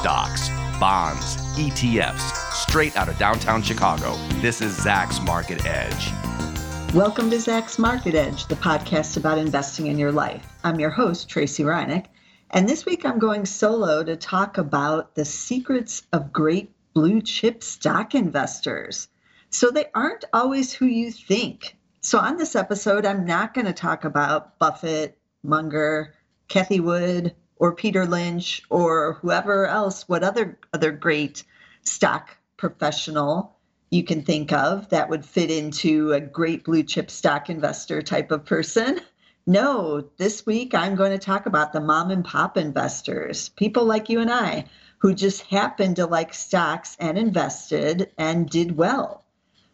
stocks, bonds, ETFs, straight out of downtown Chicago. This is Zacks Market Edge. Welcome to Zacks Market Edge, the podcast about investing in your life. I'm your host, Tracey Ryniec, and this week I'm going solo to talk about the secrets of great blue chip stock investors. So they aren't always who you think. So on this episode, I'm not going to talk about Buffett, Munger, Cathie Wood, or Peter Lynch, or whoever else, what other other great stock professional you can think of that would fit into a great blue chip stock investor type of person. No, this week I'm going to talk about the mom and pop investors, people like you and I who just happened to like stocks and invested and did well.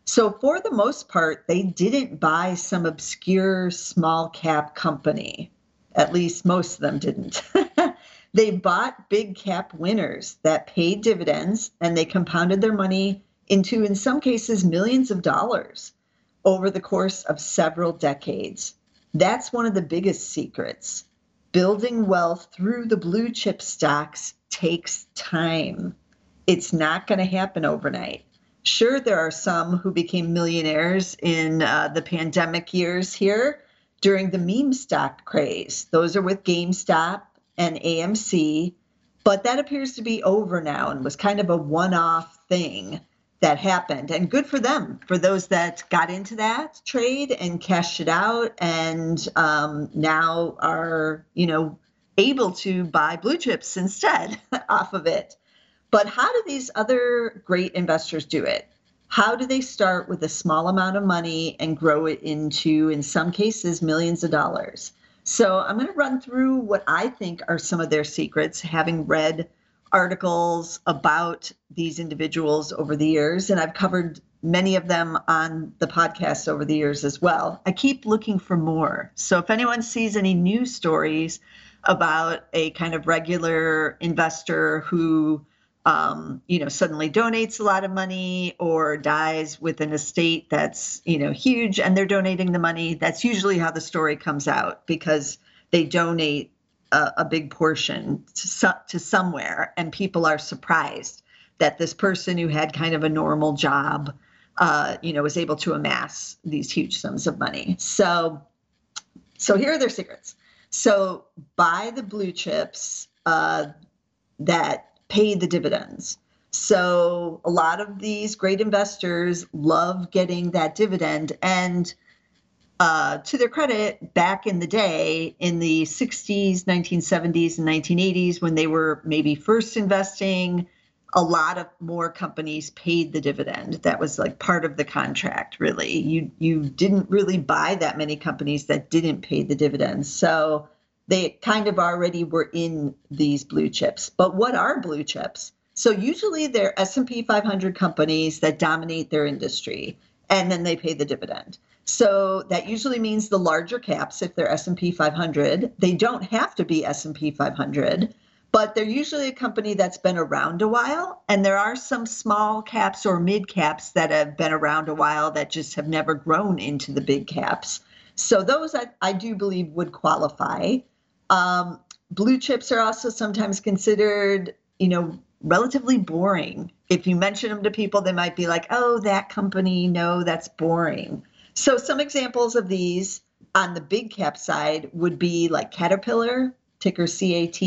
So, for the most part, they didn't buy some obscure small cap company. At least most of them didn't. they bought big cap winners that paid dividends and they compounded their money into, in some cases, millions of dollars over the course of several decades. That's one of the biggest secrets. Building wealth through the blue chip stocks takes time. It's not going to happen overnight. Sure, there are some who became millionaires in uh, the pandemic years here during the meme stock craze. Those are with GameStop and AMC, but that appears to be over now and was kind of a one off thing that happened. And good for them for those that got into that trade and cashed it out and um, now are you know able to buy blue chips instead off of it. But how do these other great investors do it? How do they start with a small amount of money and grow it into in some cases millions of dollars so i'm going to run through what i think are some of their secrets having read articles about these individuals over the years, and I've covered many of them on the podcast over the years as well. I keep looking for more. So if anyone sees any news stories about a kind of regular investor who um, you know suddenly donates a lot of money or dies with an estate that's you know huge and they're donating the money that's usually how the story comes out because they donate a, a big portion to, to somewhere, and people are surprised that this person who had kind of a normal job, uh, you know, was able to amass these huge sums of money. So, so here are their secrets. So buy the blue chips uh, that pay the dividends. So a lot of these great investors love getting that dividend and uh, to their credit, back in the day, in the 60s, 1970s, and 1980s, when they were maybe first investing, a lot of more companies paid the dividend. That was like part of the contract, really. You you didn't really buy that many companies that didn't pay the dividends. So they kind of already were in these blue chips. But what are blue chips? So usually they're S&P 500 companies that dominate their industry and then they pay the dividend. So that usually means the larger caps if they're S&P 500. They don't have to be S&P 500, but they're usually a company that's been around a while and there are some small caps or mid caps that have been around a while that just have never grown into the big caps. So those I, I do believe would qualify. Um, blue chips are also sometimes considered, you know, relatively boring. If you mention them to people, they might be like, "Oh, that company, no, that's boring." So some examples of these on the big cap side would be like Caterpillar, ticker CAT.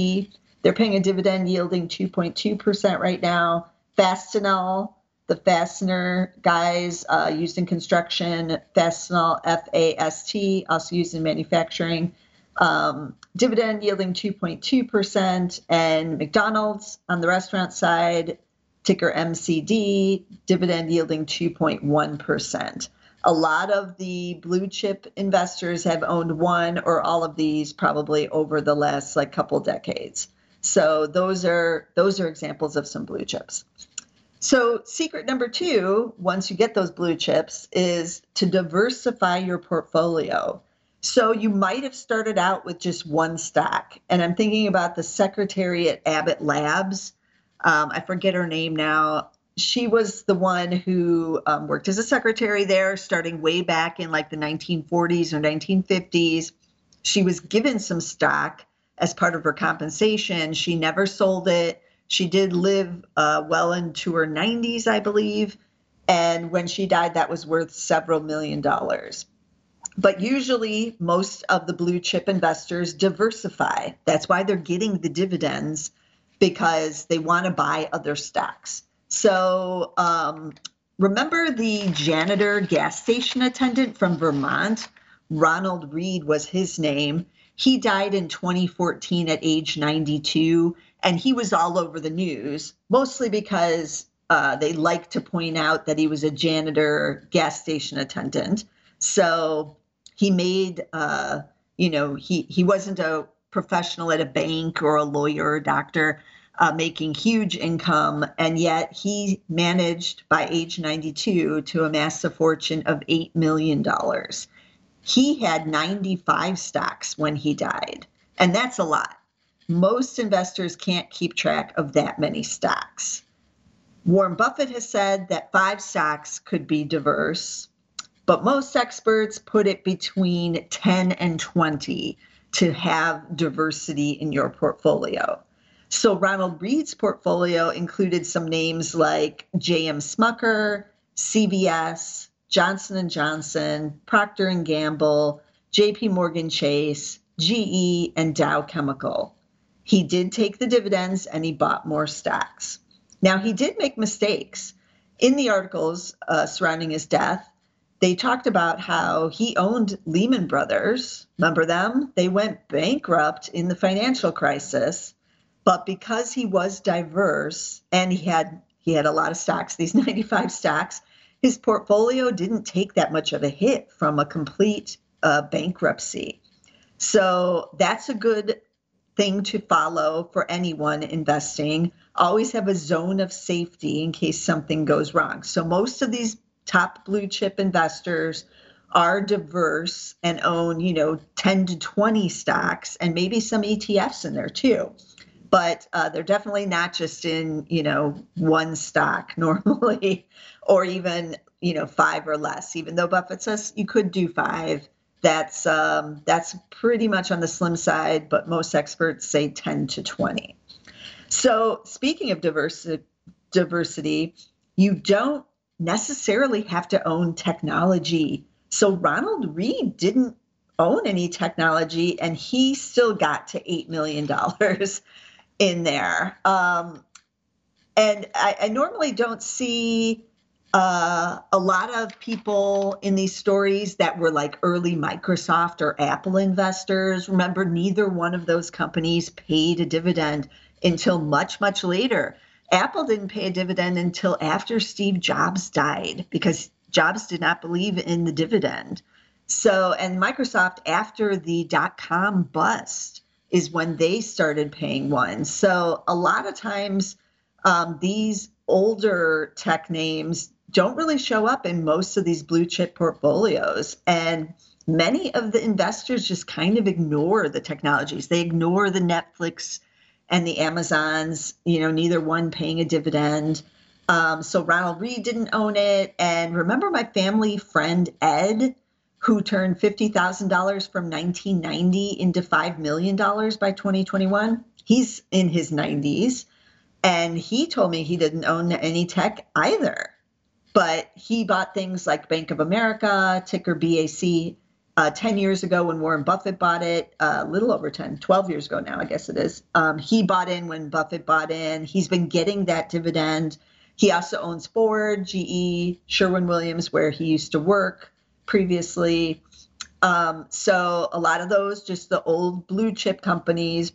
They're paying a dividend yielding 2.2% right now. Fastenal, the fastener guys uh, used in construction, Fastenal, F A S T, also used in manufacturing. Um, dividend yielding 2.2%, and McDonald's on the restaurant side, ticker MCD, dividend yielding 2.1% a lot of the blue chip investors have owned one or all of these probably over the last like couple decades. So those are those are examples of some blue chips. So secret number 2, once you get those blue chips is to diversify your portfolio. So you might have started out with just one stock. And I'm thinking about the secretary at Abbott Labs. Um, I forget her name now she was the one who um, worked as a secretary there starting way back in like the 1940s or 1950s. She was given some stock as part of her compensation. She never sold it. She did live uh, well into her 90s, I believe. And when she died, that was worth several million dollars. But usually, most of the blue chip investors diversify. That's why they're getting the dividends because they want to buy other stocks. So, um, remember the janitor gas station attendant from Vermont? Ronald Read was his name. He died in 2014 at age 92, and he was all over the news, mostly because uh, they like to point out that he was a janitor, gas station attendant. So he made, uh, you know, he he wasn't a professional at a bank or a lawyer or a doctor. Uh, making huge income, and yet he managed by age 92 to amass a fortune of $8 million. He had 95 stocks when he died, and that's a lot. Most investors can't keep track of that many stocks. Warren Buffett has said that five stocks could be diverse, but most experts put it between 10 and 20 to have diversity in your portfolio. So Ronald Read's portfolio included some names like J.M. Smucker, CVS, Johnson & Johnson, Procter & Gamble, JP Morgan Chase, GE, and Dow Chemical. He did take the dividends and he bought more stocks. Now, he did make mistakes. In the articles uh, surrounding his death, they talked about how he owned Lehman Brothers. Remember them? They went bankrupt in the financial crisis, but because he was diverse and he had he had a lot of stocks, these 95 stocks, his portfolio didn't take that much of a hit from a complete uh, bankruptcy. So that's a good thing to follow for anyone investing. Always have a zone of safety in case something goes wrong. So most of these top blue chip investors are diverse and own, you know, 10 to 20 stocks and maybe some ETFs in there too. But uh, they're definitely not just in, you know, one stock normally, or even, you know, five or less. Even though Buffett says you could do five, that's um, that's pretty much on the slim side, but most experts say 10 to 20. So speaking of diversity, diversity, you don't necessarily have to own technology. So Ronald Read didn't own any technology, and he still got to eight million dollars in there. Um, and I, I normally don't see uh, a lot of people in these stories that were like early Microsoft or Apple investors. Remember, neither one of those companies paid a dividend until much, much later. Apple didn't pay a dividend until after Steve Jobs died because Jobs did not believe in the dividend. So, and Microsoft, after the dot com bust, is when they started paying one. So, a lot of times, um, these older tech names don't really show up in most of these blue chip portfolios. And many of the investors just kind of ignore the technologies. They ignore the Netflix and the Amazons, you know, neither one paying a dividend. Um, so Ronald Read didn't own it. And remember my family friend Ed, who turned $50,000 from 1990 into $5 million by 2021? He's in his 90s. And he told me he didn't own any tech either but he bought things like Bank of America, ticker BAC, uh, 10 years ago when Warren Buffett bought it, a uh, little over 10, 12 years ago now, I guess it is. Um, he bought in when Buffett bought in. He's been getting that dividend. He also owns Ford, GE, Sherwin Williams, where he used to work previously. Um, so a lot of those, just the old blue chip companies,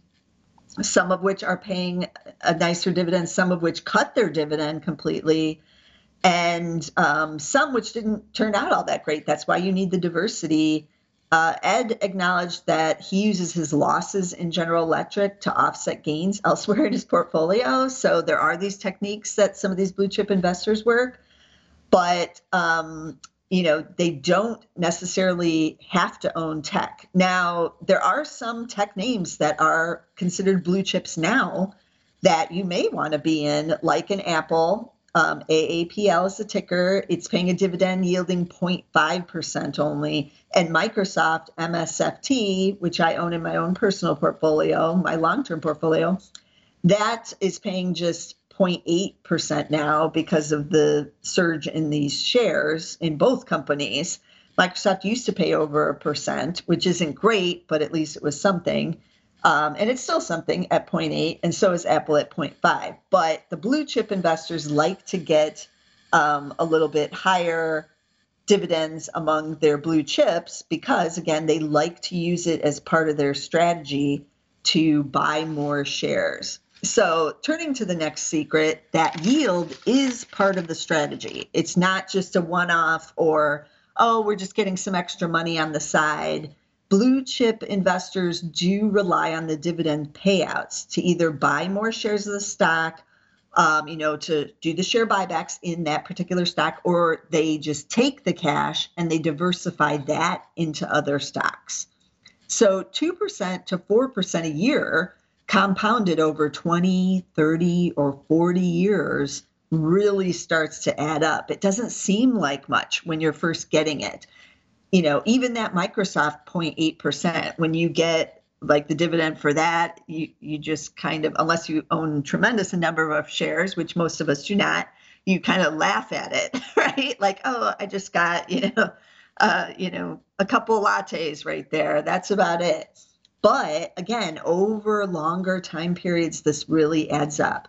some of which are paying a nicer dividend, some of which cut their dividend completely and um, some which didn't turn out all that great. That's why you need the diversity. Uh, Ed acknowledged that he uses his losses in General Electric to offset gains elsewhere in his portfolio. So there are these techniques that some of these blue chip investors work, but um, you know they don't necessarily have to own tech. Now there are some tech names that are considered blue chips now that you may want to be in, like an Apple um, AAPL is the ticker. It's paying a dividend yielding 0.5% only. And Microsoft MSFT, which I own in my own personal portfolio, my long term portfolio, That is paying just 0.8% now because of the surge in these shares in both companies. Microsoft used to pay over a percent, which isn't great, but at least it was something. Um, and it's still something at 0.8, and so is Apple at 0.5. But the blue chip investors like to get um, a little bit higher dividends among their blue chips because, again, they like to use it as part of their strategy to buy more shares. So, turning to the next secret, that yield is part of the strategy. It's not just a one off or, oh, we're just getting some extra money on the side blue chip investors do rely on the dividend payouts to either buy more shares of the stock, um, you know, to do the share buybacks in that particular stock, or they just take the cash and they diversify that into other stocks. So 2% to 4% a year compounded over 20, 30, or 40 years really starts to add up. It doesn't seem like much when you're first getting it you know, even that Microsoft 0.8%, when you get like the dividend for that, you, you just kind of, unless you own tremendous number of shares, which most of us do not, you kind of laugh at it, right? Like, oh, I just got, you know, uh, you know, a couple lattes right there. That's about it. But again, over longer time periods, this really adds up.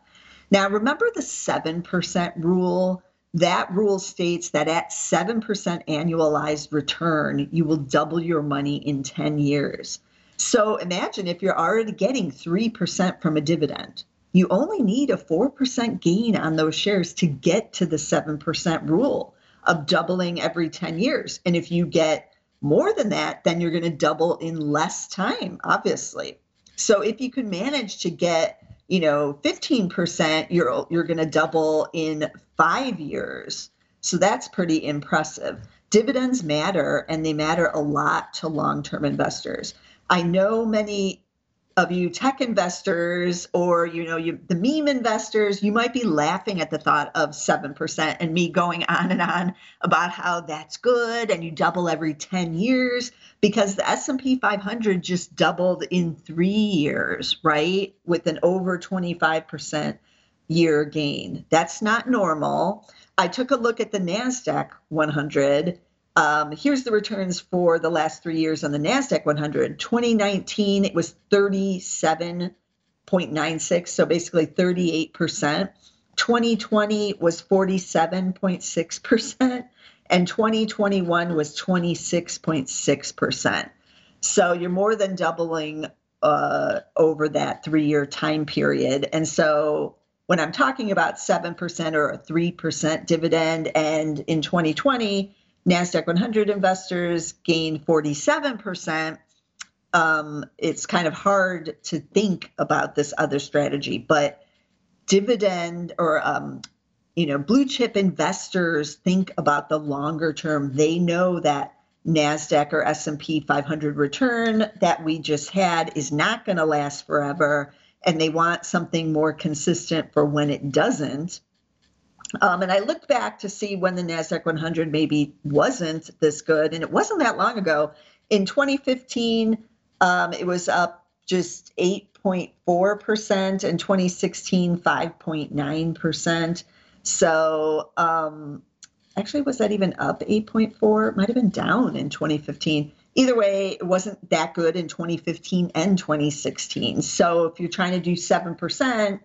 Now, remember the 7% rule that rule states that at 7% annualized return, you will double your money in 10 years. So imagine if you're already getting 3% from a dividend. You only need a 4% gain on those shares to get to the 7% rule of doubling every 10 years. And if you get more than that, then you're going to double in less time, obviously. So if you can manage to get you know 15% you're you're going to double in 5 years. So that's pretty impressive. Dividends matter and they matter a lot to long-term investors. I know many of you tech investors or you know you the meme investors you might be laughing at the thought of 7% and me going on and on about how that's good and you double every 10 years because the S&P 500 just doubled in 3 years right? With an over 25% year gain that's not normal i took a look at the nasdaq 100 um, here's the returns for the last three years on the NASDAQ 100. 2019, it was 37.96, so basically 38%. 2020 was 47.6%, and 2021 was 26.6%. So you're more than doubling uh, over that three year time period. And so when I'm talking about 7% or a 3% dividend, and in 2020, NASDAQ 100 investors gained 47%. Um, it's kind of hard to think about this other strategy, but dividend or um, you know blue chip investors think about the longer term. They know that Nasdaq or S&P 500 return that we just had is not going to last forever, and they want something more consistent for when it doesn't. Um, and I looked back to see when the NASDAQ 100 maybe wasn't this good, and it wasn't that long ago. In 2015, um, it was up just 8.4%, and 2016, 5.9%. So, um, actually, was that even up 8.4? It might have been down in 2015. Either way, it wasn't that good in 2015 and 2016. So, if you're trying to do 7%,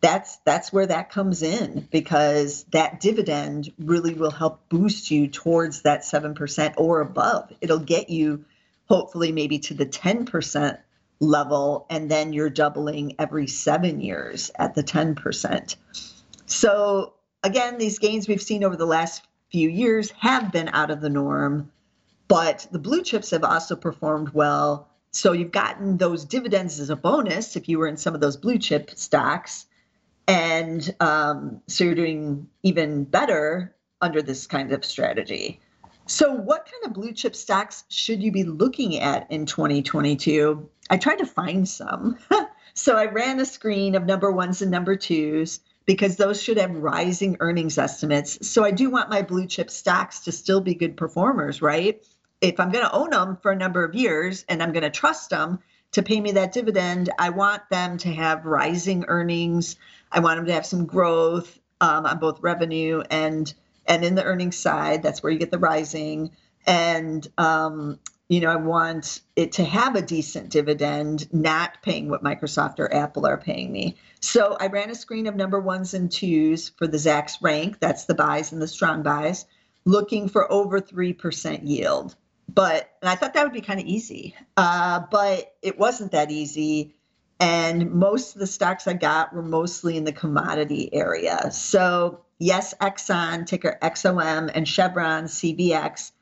that's that's where that comes in because that dividend really will help boost you towards that 7% or above. It'll get you hopefully maybe to the 10% level and then you're doubling every 7 years at the 10%. So again, these gains we've seen over the last few years have been out of the norm, but the blue chips have also performed well. So you've gotten those dividends as a bonus if you were in some of those blue chip stocks and um, so you're doing even better under this kind of strategy. So, what kind of blue chip stocks should you be looking at in 2022? I tried to find some. so, I ran a screen of number ones and number twos because those should have rising earnings estimates. So, I do want my blue chip stocks to still be good performers, right? If I'm going to own them for a number of years and I'm going to trust them, to pay me that dividend, I want them to have rising earnings. I want them to have some growth um, on both revenue and and in the earnings side. That's where you get the rising. And um, you know, I want it to have a decent dividend, not paying what Microsoft or Apple are paying me. So I ran a screen of number ones and twos for the Zacks rank. That's the buys and the strong buys, looking for over 3% yield. But, and I thought that would be kind of easy, uh, but it wasn't that easy. And most of the stocks I got were mostly in the commodity area. So, yes, Exxon, ticker XOM, and Chevron, CVX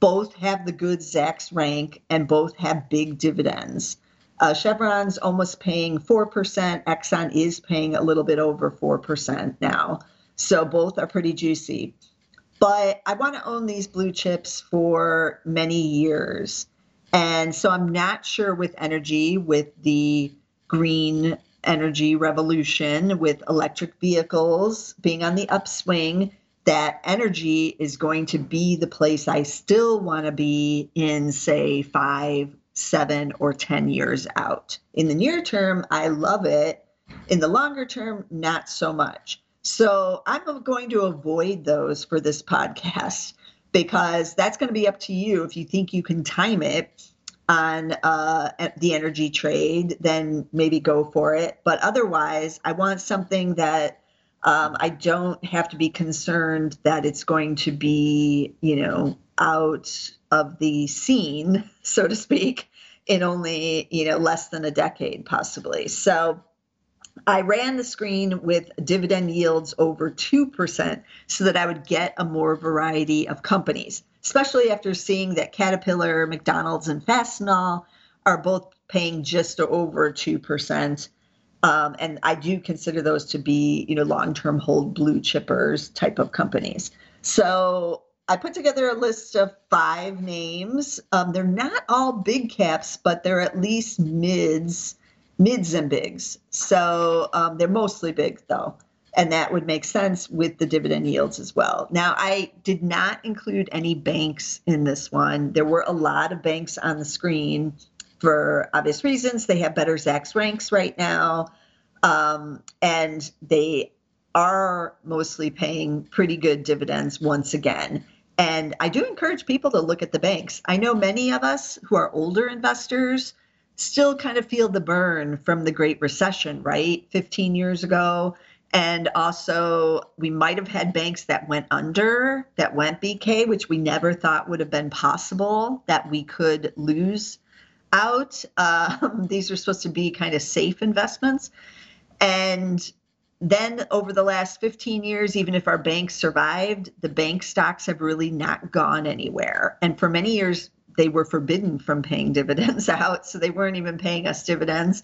both have the good Zacks rank and both have big dividends. Uh, Chevron's almost paying 4%. Exxon is paying a little bit over 4% now. So both are pretty juicy. But I want to own these blue chips for many years. And so I'm not sure with energy, with the green energy revolution, with electric vehicles being on the upswing, that energy is going to be the place I still want to be in, say, five, seven, or 10 years out. In the near term, I love it. In the longer term, not so much. So I'm going to avoid those for this podcast because that's going to be up to you. If you think you can time it on uh, the energy trade, then maybe go for it. But otherwise, I want something that um, I don't have to be concerned that it's going to be, you know, out of the scene, so to speak, in only, you know, less than a decade, possibly. So I ran the screen with dividend yields over 2% so that I would get a more variety of companies, especially after seeing that Caterpillar, McDonald's, and Fastenal are both paying just over 2%. Um, and I do consider those to be, you know, long-term hold blue chippers type of companies. So I put together a list of five names. Um, they're not all big caps, but they're at least mids, mids and bigs. So um, they're mostly big though, and that would make sense with the dividend yields as well. Now I did not include any banks in this one. There were a lot of banks on the screen for obvious reasons. They have better Zacks ranks right now. Um, and they are mostly paying pretty good dividends once again. And I do encourage people to look at the banks. I know many of us who are older investors still kind of feel the burn from the Great Recession, right? 15 years ago. And also, we might have had banks that went under, that went BK, which we never thought would have been possible, that we could lose out. Um, these are supposed to be kind of safe investments. And then over the last 15 years, even if our banks survived, the bank stocks have really not gone anywhere. And for many years, they were forbidden from paying dividends out. So they weren't even paying us dividends.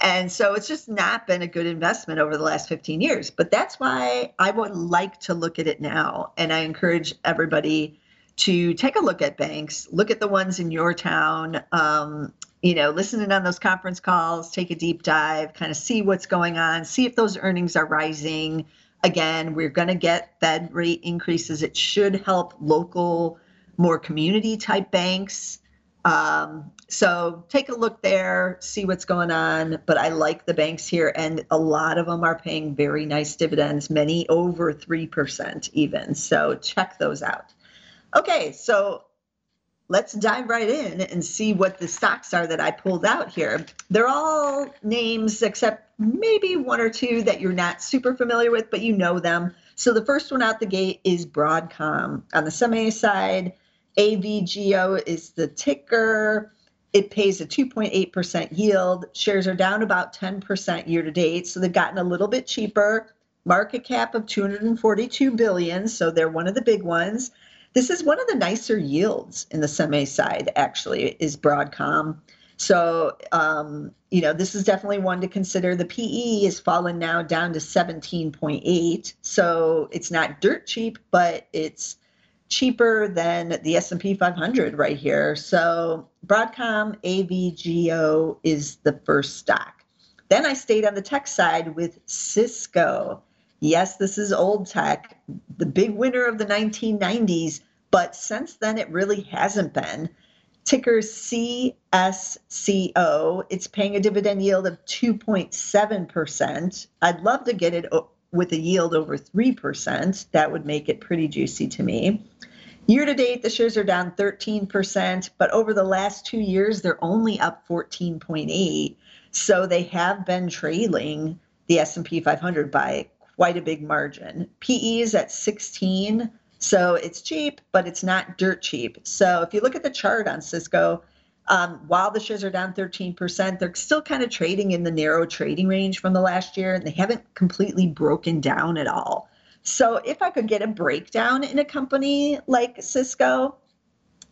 And so it's just not been a good investment over the last 15 years. But that's why I would like to look at it now. And I encourage everybody to take a look at banks, look at the ones in your town, um, you know, listening on those conference calls, take a deep dive, kind of see what's going on, see if those earnings are rising. Again, we're going to get Fed rate increases. It should help local, more community type banks. Um, so take a look there, see what's going on. But I like the banks here, and a lot of them are paying very nice dividends, many over 3% even. So check those out. Okay, so let's dive right in and see what the stocks are that I pulled out here. They're all names except maybe one or two that you're not super familiar with, but you know them. So the first one out the gate is Broadcom. On the semi side, AVGO is the ticker. It pays a 2.8% yield. Shares are down about 10% year to date, so they've gotten a little bit cheaper. Market cap of 242 billion, so they're one of the big ones. This is one of the nicer yields in the semi side, actually, is Broadcom. So, um, you know, this is definitely one to consider. The PE has fallen now down to 17.8. So it's not dirt cheap, but it's cheaper than the S&P 500 right here. So Broadcom AVGO is the first stock. Then I stayed on the tech side with Cisco. Yes, this is old tech, the big winner of the 1990s, but since then it really hasn't been. ticker CSCO. It's paying a dividend yield of 2.7%. I'd love to get it with a yield over 3%. That would make it pretty juicy to me. Year to date, the shares are down 13%, but over the last two years, they're only up 14.8. So they have been trailing the S&P 500 by quite a big margin. PE is at 16, so it's cheap, but it's not dirt cheap. So if you look at the chart on Cisco, um, while the shares are down 13%, they're still kind of trading in the narrow trading range from the last year, and they haven't completely broken down at all. So if I could get a breakdown in a company like Cisco,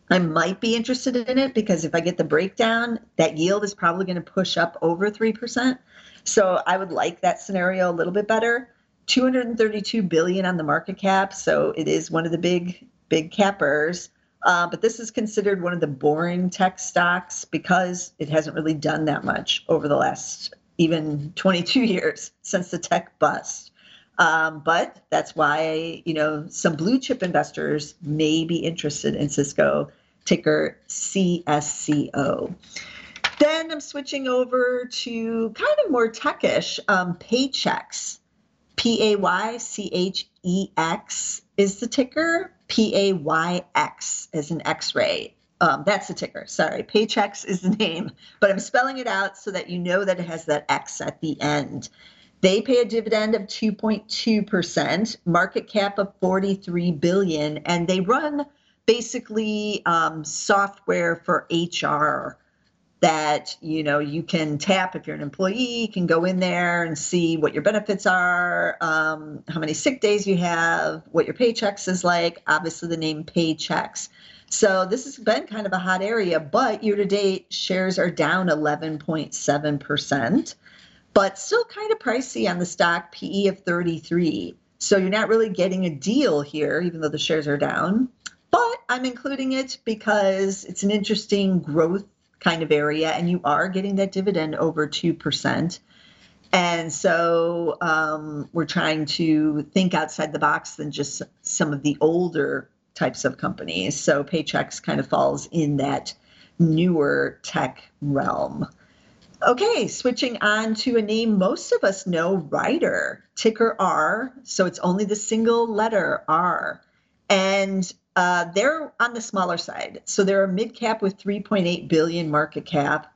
I might be interested in it because if I get the breakdown, that yield is probably going to push up over 3%. So I would like that scenario a little bit better. 232 billion on the market cap, so it is one of the big big cappers. Uh, but this is considered one of the boring tech stocks because it hasn't really done that much over the last even 22 years since the tech bust. Um, but that's why, you know, some blue chip investors may be interested in Cisco, ticker CSCO. Then I'm switching over to kind of more techish um, Paychex. P A Y C H E X is the ticker. P A Y X is an X ray. Um, that's the ticker. Sorry. Paychex is the name, but I'm spelling it out so that you know that it has that X at the end. They pay a dividend of 2.2%, market cap of 43 billion, and they run basically um, software for HR that you know you can tap if you're an employee you can go in there and see what your benefits are um, how many sick days you have what your paychecks is like obviously the name paychecks so this has been kind of a hot area but year to date shares are down 11.7% but still kind of pricey on the stock PE of 33. So you're not really getting a deal here, even though the shares are down. But I'm including it because it's an interesting growth kind of area, and you are getting that dividend over 2%. And so um, we're trying to think outside the box than just some of the older types of companies. So Paychex kind of falls in that newer tech realm. Okay, switching on to a name most of us know, Ryder, ticker R. So it's only the single letter R. And uh, they're on the smaller side. So they're a mid cap with 3.8 billion market cap.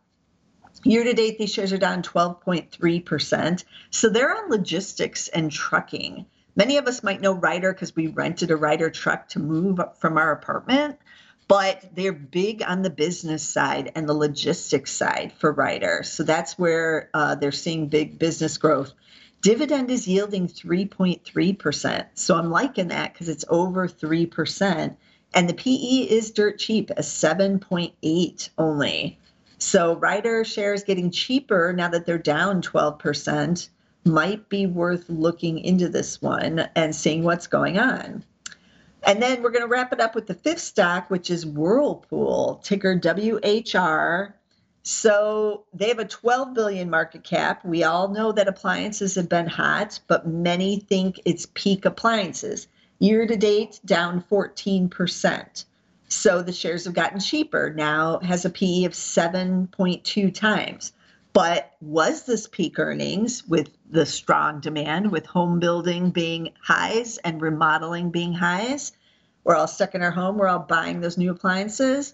Year to date, these shares are down 12.3%. So they're on logistics and trucking. Many of us might know Ryder because we rented a Ryder truck to move from our apartment but they're big on the business side and the logistics side for Ryder. So that's where uh, they're seeing big business growth. Dividend is yielding 3.3%. So I'm liking that because it's over 3%. And the PE is dirt cheap, a 7.8 only. So Ryder shares getting cheaper now that they're down 12% might be worth looking into this one and seeing what's going on. And then we're going to wrap it up with the fifth stock, which is Whirlpool, ticker WHR. So they have a 12 billion market cap. We all know that appliances have been hot, but many think it's peak appliances. Year to date, down 14%. So the shares have gotten cheaper. Now has a PE of 7.2 times. But was this peak earnings with the strong demand, with home building being highs and remodeling being highs? We're all stuck in our home. We're all buying those new appliances.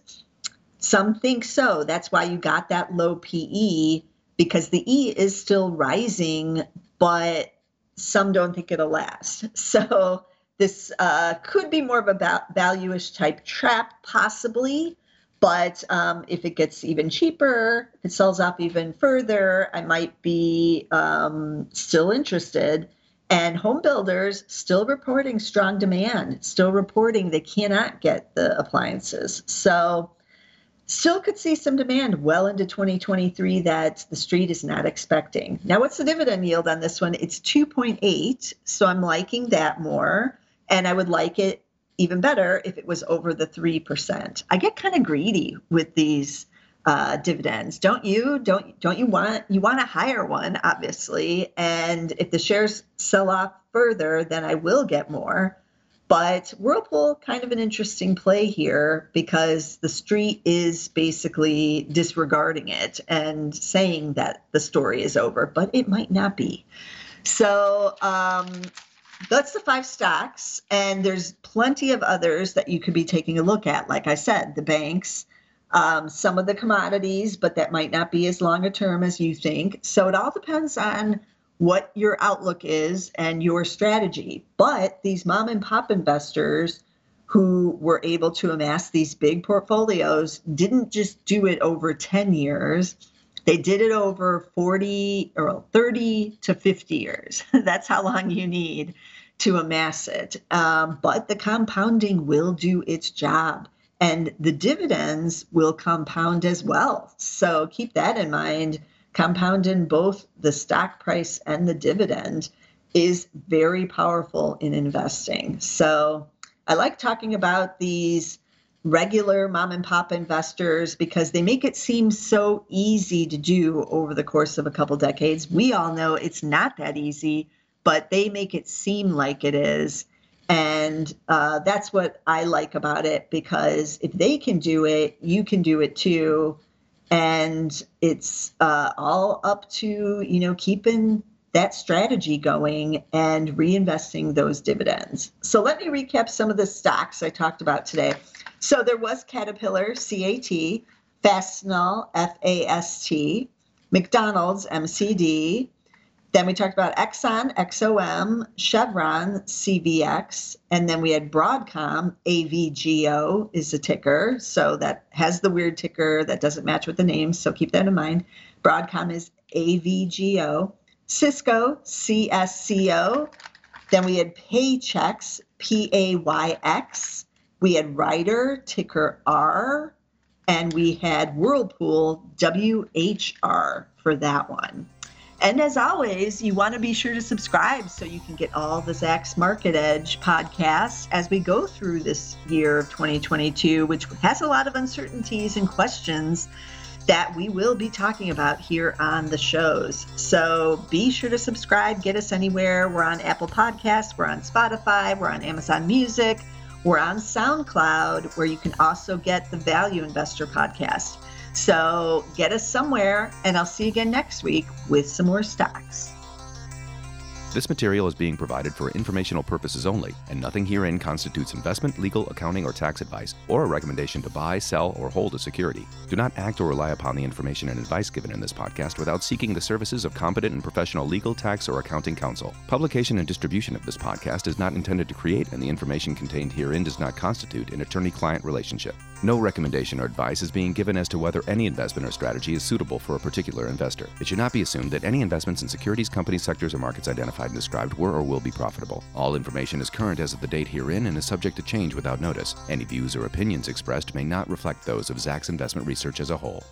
Some think so. That's why you got that low PE because the E is still rising, but some don't think it'll last. So this uh, could be more of a value-ish type trap, possibly. But um, if it gets even cheaper, if it sells off even further, I might be um, still interested. And home builders still reporting strong demand, still reporting they cannot get the appliances. So, still could see some demand well into 2023 that the street is not expecting. Now, what's the dividend yield on this one? It's 2.8. So, I'm liking that more. And I would like it even better if it was over the 3%. I get kind of greedy with these uh, dividends, don't you? Don't don't you want you want a higher one, obviously? And if the shares sell off further, then I will get more. But Whirlpool, kind of an interesting play here because the street is basically disregarding it and saying that the story is over, but it might not be. So um, that's the five stocks, and there's plenty of others that you could be taking a look at. Like I said, the banks, um, some of the commodities, but that might not be as long a term as you think. So it all depends on what your outlook is and your strategy. But these mom and pop investors who were able to amass these big portfolios didn't just do it over 10 years. They did it over 40 or 30 to 50 years. That's how long you need to amass it. Um, but the compounding will do its job and the dividends will compound as well. So keep that in mind compound in both the stock price and the dividend is very powerful in investing. So I like talking about these regular mom and pop investors because they make it seem so easy to do over the course of a couple decades. We all know it's not that easy, but they make it seem like it is. And uh, that's what I like about it because if they can do it, you can do it too and it's uh, all up to you know keeping that strategy going and reinvesting those dividends. So let me recap some of the stocks I talked about today. So there was Caterpillar, CAT, Fastenal, FAST, McDonald's, MCD, then we talked about Exxon, XOM, Chevron, CVX, and then we had Broadcom, AVGO is the ticker. So that has the weird ticker that doesn't match with the name. So keep that in mind. Broadcom is AVGO. Cisco, CSCO. Then we had Paychex, P A Y X. We had Ryder, ticker R. And we had Whirlpool, WHR for that one. And as always, you want to be sure to subscribe so you can get all the Zacks Market Edge podcasts as we go through this year of 2022, which has a lot of uncertainties and questions that we will be talking about here on the shows. So be sure to subscribe, get us anywhere. We're on Apple Podcasts, we're on Spotify, we're on Amazon Music, we're on SoundCloud, where you can also get the Value Investor podcast. So get us somewhere, and I'll see you again next week with some more stocks. This material is being provided for informational purposes only, and nothing herein constitutes investment, legal, accounting, or tax advice, or a recommendation to buy, sell, or hold a security. Do not act or rely upon the information and advice given in this podcast without seeking the services of competent and professional legal, tax, or accounting counsel. Publication and distribution of this podcast is not intended to create, and the information contained herein does not constitute an attorney client relationship. No recommendation or advice is being given as to whether any investment or strategy is suitable for a particular investor. It should not be assumed that any investments in securities, companies, sectors, or markets identified and described were or will be profitable. All information is current as of the date herein and is subject to change without notice. Any views or opinions expressed may not reflect those of Zacks Investment Research as a whole.